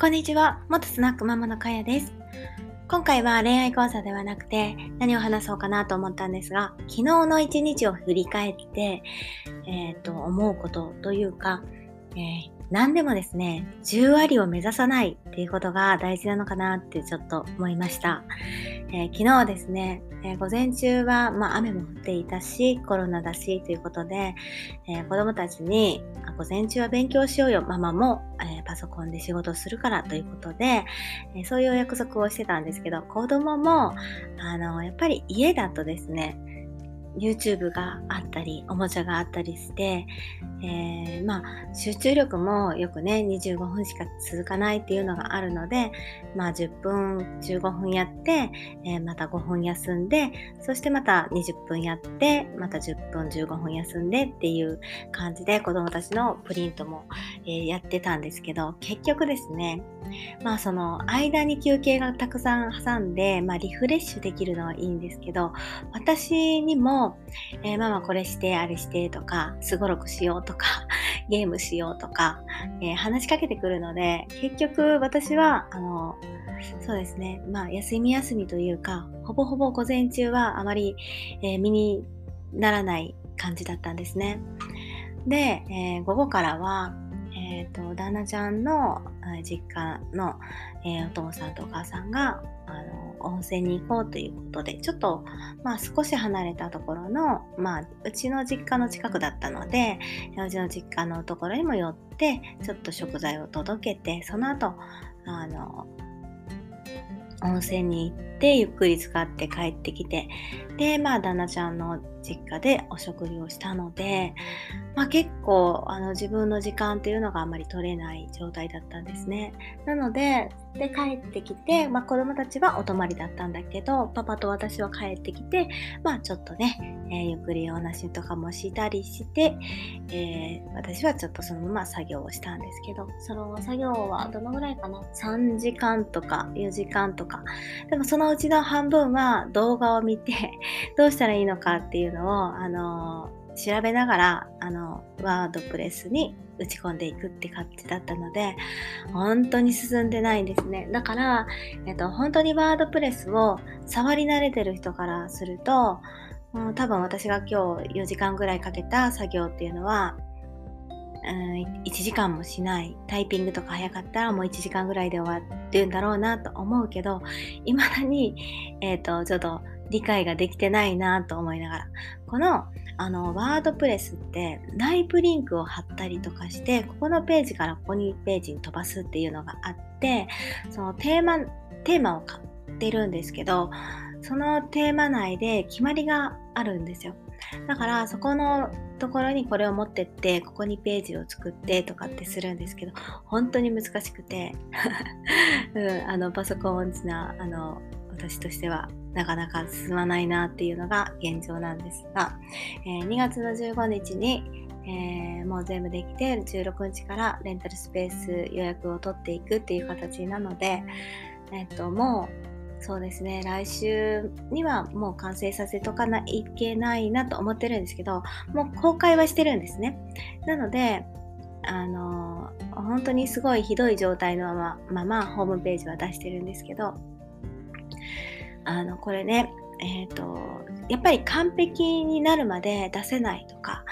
こんにちは。元スナックママのかやです。今回は恋愛講座ではなくて何を話そうかなと思ったんですが、昨日の一日を振り返って、えっ、ー、と、思うことというか、えー、何でもですね、10割を目指さないっていうことが大事なのかなってちょっと思いました。えー、昨日ですね、えー、午前中は、まあ、雨も降っていたし、コロナだしということで、えー、子供たちに、午前中は勉強しようよ、ママも、えパソコンで仕事するからということで、えそういう約束をしてたんですけど、子供も、あの、やっぱり家だとですね、YouTube があったり、おもちゃがあったりして、えー、まあ、集中力もよくね、25分しか続かないっていうのがあるので、まあ、10分、15分やって、えー、また5分休んで、そしてまた20分やって、また10分、15分休んでっていう感じで子供たちのプリントも、えー、やってたんですけど、結局ですね、まあその間に休憩がたくさん挟んで、まあリフレッシュできるのはいいんですけど、私にも、えー、ママこれして、あれしてとか、すごろくしようとか、ゲームしようとか、えー、話しかけてくるので、結局私は、あの、そうですね、まあ休み休みというか、ほぼほぼ午前中はあまり、えー、身にならない感じだったんですね。で、えー、午後からは、えーと、旦那ちゃんの実家の、えー、お父さんとお母さんがあの温泉に行こうということでちょっと、まあ、少し離れたところの、まあ、うちの実家の近くだったのでうちの実家のところにも寄ってちょっと食材を届けてその後あの温泉に行ってゆっくり使って帰ってきてでまあ旦那ちゃんの実家でお食事をしたので、まあ、結構あの自分の時間っていうのがあまり取れない状態だったんですね。なので、で帰ってきて、まあ、子供たちはお泊まりだったんだけど、パパと私は帰ってきて、まあちょっとね、えー、ゆっくりお話とかもしたりして、えー、私はちょっとそのまま作業をしたんですけど、その作業はどのぐらいかな ?3 時間とか4時間とか。でもそのうちの半分は動画を見て、どうしたらいいのかっていうのを、あのー、調べながら、あの、ワードプレスに打ち込んでいくって感じだったので、本当に進んでないんですね。だから、えっと、本当にワードプレスを触り慣れてる人からすると、もう多分私が今日4時間ぐらいかけた作業っていうのは、1時間もしない。タイピングとか早かったらもう1時間ぐらいで終わってるんだろうなと思うけど、未だに、え、ー、と、ちょっと理解ができてないなと思いながら。この、あの、ワードプレスって内部リンクを貼ったりとかして、ここのページからここにページに飛ばすっていうのがあって、そのテーマ、テーマを買ってるんですけど、そのテーマ内で決まりがあるんですよ。だからそこのところにこれを持ってってここにページを作ってとかってするんですけど本当に難しくて、うん、あのパソコン音痴なあの私としてはなかなか進まないなっていうのが現状なんですが、えー、2月の15日に、えー、もう全部できて16日からレンタルスペース予約を取っていくっていう形なので、えっと、もうそうですね。来週にはもう完成させとかないけないなと思ってるんですけどもう公開はしてるんですね。なのであの本当にすごいひどい状態のままままホームページは出してるんですけどあのこれねえっ、ー、とやっぱり完璧になるまで出せないとか、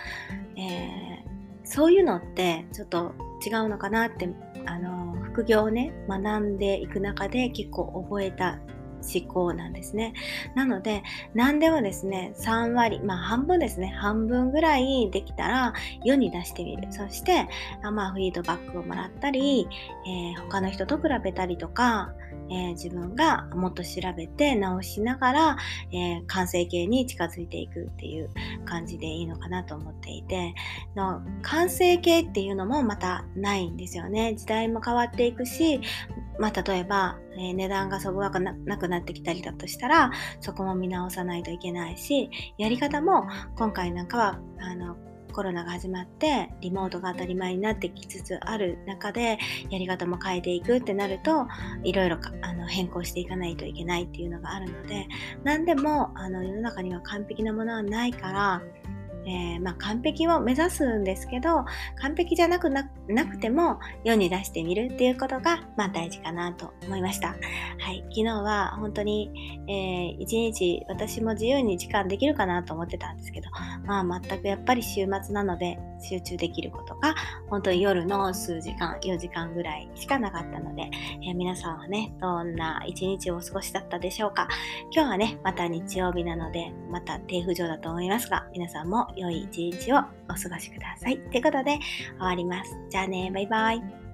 えー、そういうのってちょっと違うのかなってあの副業をね学んでいく中で結構覚えた思考なんですね。なので、何でもですね、3割、まあ半分ですね、半分ぐらいできたら世に出してみる。そして、まあフィードバックをもらったり、えー、他の人と比べたりとか、えー、自分がもっと調べて直しながら、えー、完成形に近づいていくっていう感じでいいのかなと思っていての完成形っていうのもまたないんですよね時代も変わっていくしまあ、例えば、えー、値段がそぐわくなくなってきたりだとしたらそこも見直さないといけないしやり方も今回なんかはあのコロナが始まってリモートが当たり前になってきつつある中でやり方も変えていくってなるといろいろあの変更していかないといけないっていうのがあるので何でもあの世の中には完璧なものはないからえー、まあ、完璧を目指すんですけど完璧じゃなくなくても世に出してみるっていうことが、まあ、大事かなと思いました。はい、昨日は本当に、えー、一日私も自由に時間できるかなと思ってたんですけど、まあ、全くやっぱり週末なので集中できることが本当に夜の数時間4時間ぐらいしかなかったので、えー、皆さんはねどんな一日をお過ごしだったでしょうか今日はねまた日曜日なのでまた低浮上だと思いますが皆さんも良い一日をお過ごしください。ということで終わります。じゃあね、バイバイ。